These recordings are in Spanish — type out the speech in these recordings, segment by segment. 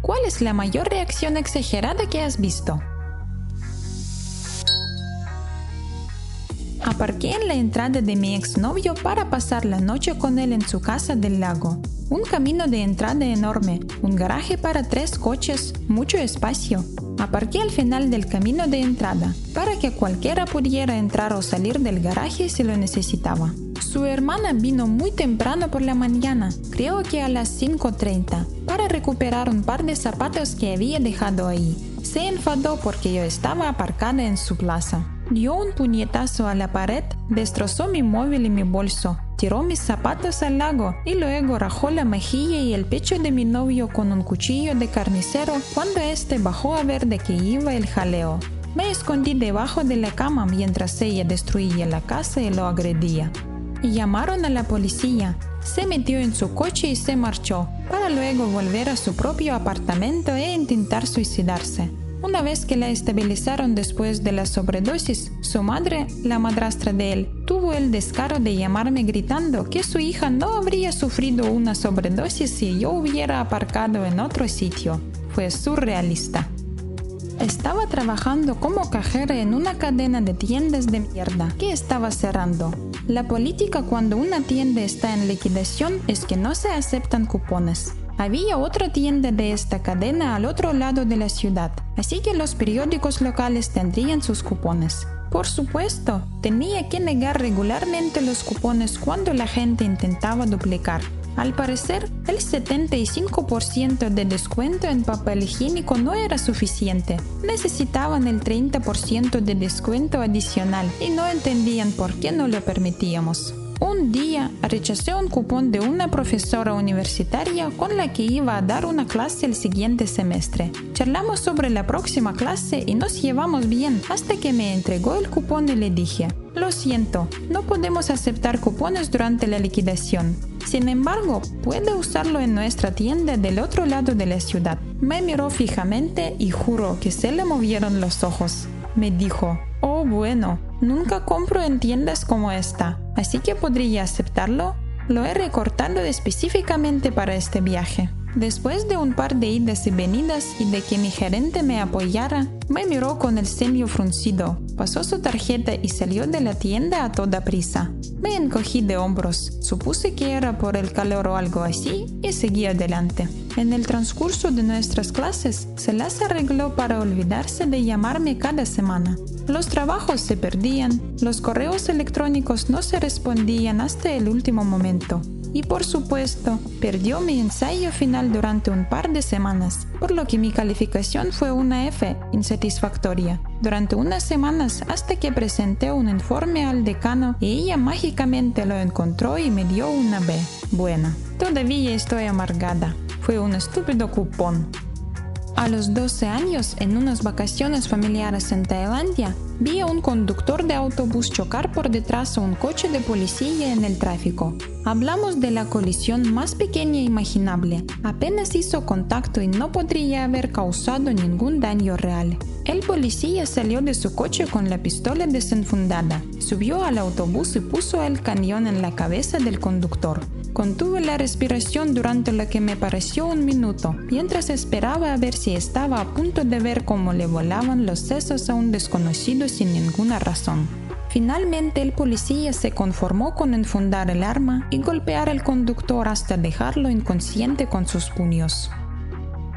¿Cuál es la mayor reacción exagerada que has visto? Aparqué en la entrada de mi exnovio para pasar la noche con él en su casa del lago. Un camino de entrada enorme, un garaje para tres coches, mucho espacio. Aparqué al final del camino de entrada, para que cualquiera pudiera entrar o salir del garaje si lo necesitaba. Su hermana vino muy temprano por la mañana, creo que a las 5.30, para recuperar un par de zapatos que había dejado ahí. Se enfadó porque yo estaba aparcada en su plaza. Dio un puñetazo a la pared, destrozó mi móvil y mi bolso, tiró mis zapatos al lago y luego rajó la mejilla y el pecho de mi novio con un cuchillo de carnicero cuando éste bajó a ver de qué iba el jaleo. Me escondí debajo de la cama mientras ella destruía la casa y lo agredía. Llamaron a la policía, se metió en su coche y se marchó, para luego volver a su propio apartamento e intentar suicidarse. Una vez que la estabilizaron después de la sobredosis, su madre, la madrastra de él, tuvo el descaro de llamarme gritando que su hija no habría sufrido una sobredosis si yo hubiera aparcado en otro sitio. Fue surrealista. Estaba trabajando como cajera en una cadena de tiendas de mierda que estaba cerrando. La política cuando una tienda está en liquidación es que no se aceptan cupones. Había otra tienda de esta cadena al otro lado de la ciudad, así que los periódicos locales tendrían sus cupones. Por supuesto, tenía que negar regularmente los cupones cuando la gente intentaba duplicar. Al parecer, el 75% de descuento en papel higiénico no era suficiente. Necesitaban el 30% de descuento adicional y no entendían por qué no lo permitíamos. Un día rechacé un cupón de una profesora universitaria con la que iba a dar una clase el siguiente semestre. Charlamos sobre la próxima clase y nos llevamos bien hasta que me entregó el cupón y le dije, lo siento, no podemos aceptar cupones durante la liquidación. Sin embargo, puede usarlo en nuestra tienda del otro lado de la ciudad. Me miró fijamente y juró que se le movieron los ojos. Me dijo, oh bueno, nunca compro en tiendas como esta así que podría aceptarlo. Lo he recortado específicamente para este viaje. Después de un par de idas y venidas y de que mi gerente me apoyara, me miró con el ceño fruncido, pasó su tarjeta y salió de la tienda a toda prisa. Me encogí de hombros, supuse que era por el calor o algo así y seguí adelante. En el transcurso de nuestras clases, se las arregló para olvidarse de llamarme cada semana. Los trabajos se perdían, los correos electrónicos no se respondían hasta el último momento. Y por supuesto, perdió mi ensayo final durante un par de semanas, por lo que mi calificación fue una F insatisfactoria. Durante unas semanas hasta que presenté un informe al decano y ella mágicamente lo encontró y me dio una B. Buena. Todavía estoy amargada. Fue un estúpido cupón. A los 12 años, en unas vacaciones familiares en Tailandia, vi a un conductor de autobús chocar por detrás a un coche de policía en el tráfico. Hablamos de la colisión más pequeña imaginable. Apenas hizo contacto y no podría haber causado ningún daño real. El policía salió de su coche con la pistola desenfundada, subió al autobús y puso el cañón en la cabeza del conductor. Contuve la respiración durante lo que me pareció un minuto, mientras esperaba a ver si estaba a punto de ver cómo le volaban los sesos a un desconocido sin ninguna razón. Finalmente el policía se conformó con enfundar el arma y golpear al conductor hasta dejarlo inconsciente con sus puños.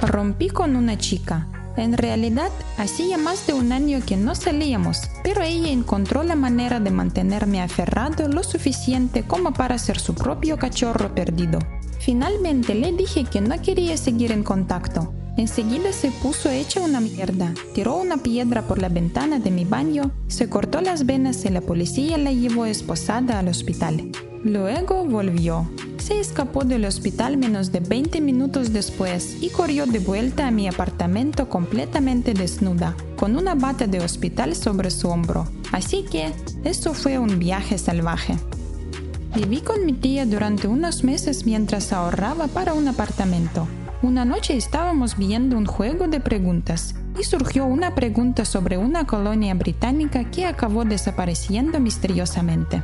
Rompí con una chica, en realidad, hacía más de un año que no salíamos, pero ella encontró la manera de mantenerme aferrado lo suficiente como para ser su propio cachorro perdido. Finalmente le dije que no quería seguir en contacto. Enseguida se puso hecha una mierda, tiró una piedra por la ventana de mi baño, se cortó las venas y la policía la llevó esposada al hospital. Luego volvió. Se escapó del hospital menos de 20 minutos después y corrió de vuelta a mi apartamento completamente desnuda, con una bata de hospital sobre su hombro. Así que, eso fue un viaje salvaje. Viví con mi tía durante unos meses mientras ahorraba para un apartamento. Una noche estábamos viendo un juego de preguntas y surgió una pregunta sobre una colonia británica que acabó desapareciendo misteriosamente.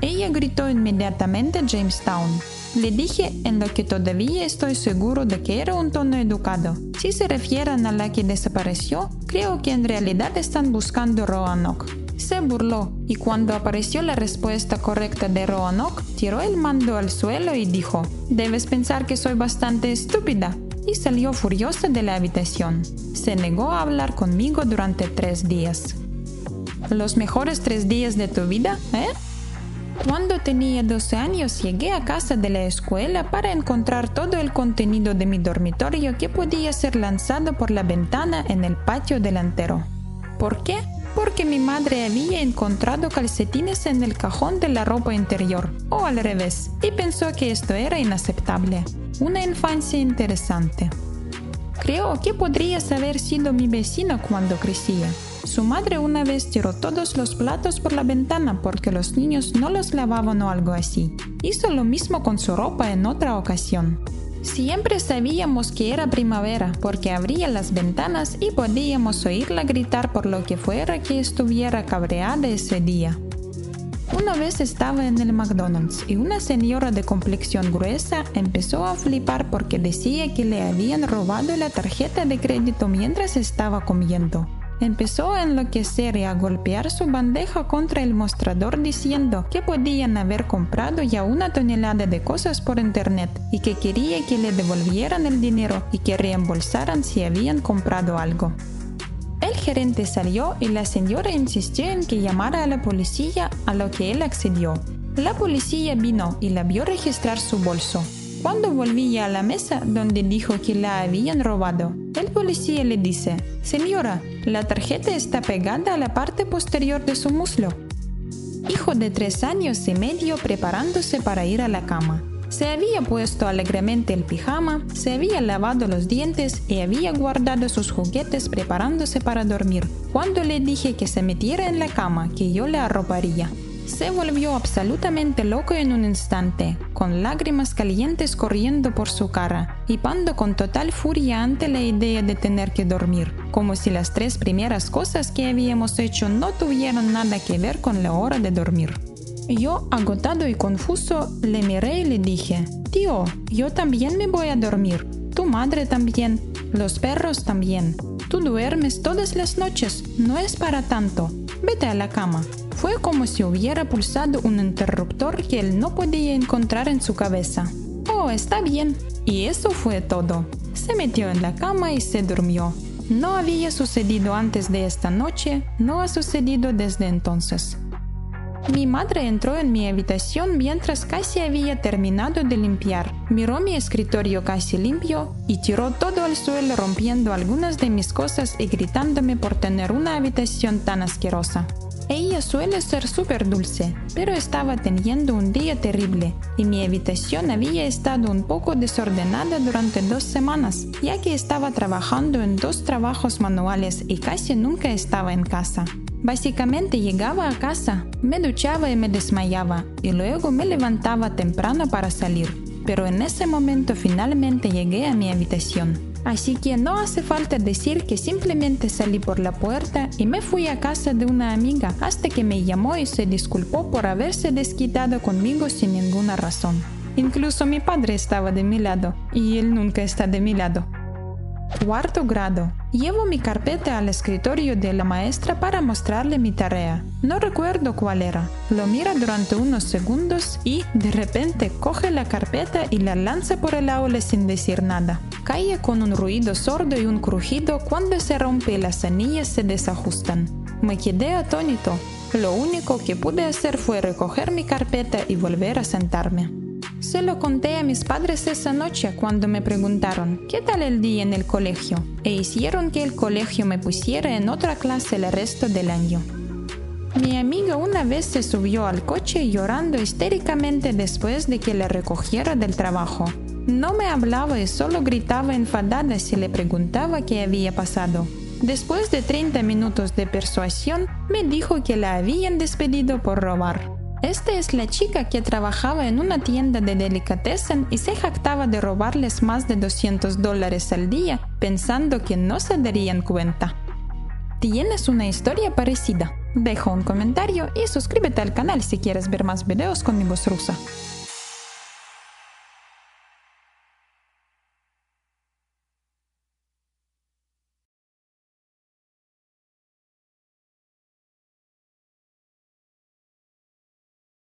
Ella gritó inmediatamente Jamestown. Le dije en lo que todavía estoy seguro de que era un tono educado. Si se refieren a la que desapareció, creo que en realidad están buscando Roanoke. Se burló y cuando apareció la respuesta correcta de Roanoke, tiró el mando al suelo y dijo, debes pensar que soy bastante estúpida. Y salió furiosa de la habitación. Se negó a hablar conmigo durante tres días. ¿Los mejores tres días de tu vida, eh? Cuando tenía 12 años llegué a casa de la escuela para encontrar todo el contenido de mi dormitorio que podía ser lanzado por la ventana en el patio delantero. ¿Por qué? Porque mi madre había encontrado calcetines en el cajón de la ropa interior, o al revés, y pensó que esto era inaceptable. Una infancia interesante. Creo que podrías haber sido mi vecina cuando crecía. Su madre una vez tiró todos los platos por la ventana porque los niños no los lavaban o algo así. Hizo lo mismo con su ropa en otra ocasión. Siempre sabíamos que era primavera porque abría las ventanas y podíamos oírla gritar por lo que fuera que estuviera cabreada ese día. Una vez estaba en el McDonald's y una señora de complexión gruesa empezó a flipar porque decía que le habían robado la tarjeta de crédito mientras estaba comiendo. Empezó a enloquecer y a golpear su bandeja contra el mostrador diciendo que podían haber comprado ya una tonelada de cosas por internet y que quería que le devolvieran el dinero y que reembolsaran si habían comprado algo. El gerente salió y la señora insistió en que llamara a la policía, a lo que él accedió. La policía vino y la vio registrar su bolso. Cuando volvía a la mesa donde dijo que la habían robado, el policía le dice, Señora, la tarjeta está pegada a la parte posterior de su muslo. Hijo de tres años y medio preparándose para ir a la cama. Se había puesto alegremente el pijama, se había lavado los dientes y había guardado sus juguetes preparándose para dormir. Cuando le dije que se metiera en la cama, que yo le arroparía. Se volvió absolutamente loco en un instante, con lágrimas calientes corriendo por su cara, y pando con total furia ante la idea de tener que dormir, como si las tres primeras cosas que habíamos hecho no tuvieran nada que ver con la hora de dormir. Yo, agotado y confuso, le miré y le dije, Tío, yo también me voy a dormir, tu madre también, los perros también. Tú duermes todas las noches, no es para tanto. Vete a la cama. Fue como si hubiera pulsado un interruptor que él no podía encontrar en su cabeza. Oh, está bien. Y eso fue todo. Se metió en la cama y se durmió. No había sucedido antes de esta noche, no ha sucedido desde entonces. Mi madre entró en mi habitación mientras casi había terminado de limpiar. Miró mi escritorio casi limpio y tiró todo al suelo rompiendo algunas de mis cosas y gritándome por tener una habitación tan asquerosa. Ella suele ser súper dulce, pero estaba teniendo un día terrible y mi habitación había estado un poco desordenada durante dos semanas, ya que estaba trabajando en dos trabajos manuales y casi nunca estaba en casa. Básicamente llegaba a casa, me duchaba y me desmayaba y luego me levantaba temprano para salir, pero en ese momento finalmente llegué a mi habitación. Así que no hace falta decir que simplemente salí por la puerta y me fui a casa de una amiga hasta que me llamó y se disculpó por haberse desquitado conmigo sin ninguna razón. Incluso mi padre estaba de mi lado y él nunca está de mi lado. Cuarto grado. Llevo mi carpeta al escritorio de la maestra para mostrarle mi tarea. No recuerdo cuál era. Lo mira durante unos segundos y, de repente, coge la carpeta y la lanza por el aula sin decir nada. Cae con un ruido sordo y un crujido cuando se rompe y las anillas se desajustan. Me quedé atónito. Lo único que pude hacer fue recoger mi carpeta y volver a sentarme. Se lo conté a mis padres esa noche cuando me preguntaron qué tal el día en el colegio e hicieron que el colegio me pusiera en otra clase el resto del año. Mi amiga una vez se subió al coche llorando histéricamente después de que le recogiera del trabajo. No me hablaba y solo gritaba enfadada si le preguntaba qué había pasado. Después de 30 minutos de persuasión, me dijo que la habían despedido por robar. Esta es la chica que trabajaba en una tienda de delicatessen y se jactaba de robarles más de 200 dólares al día, pensando que no se darían cuenta. ¿Tienes una historia parecida? Deja un comentario y suscríbete al canal si quieres ver más videos con mi voz rusa.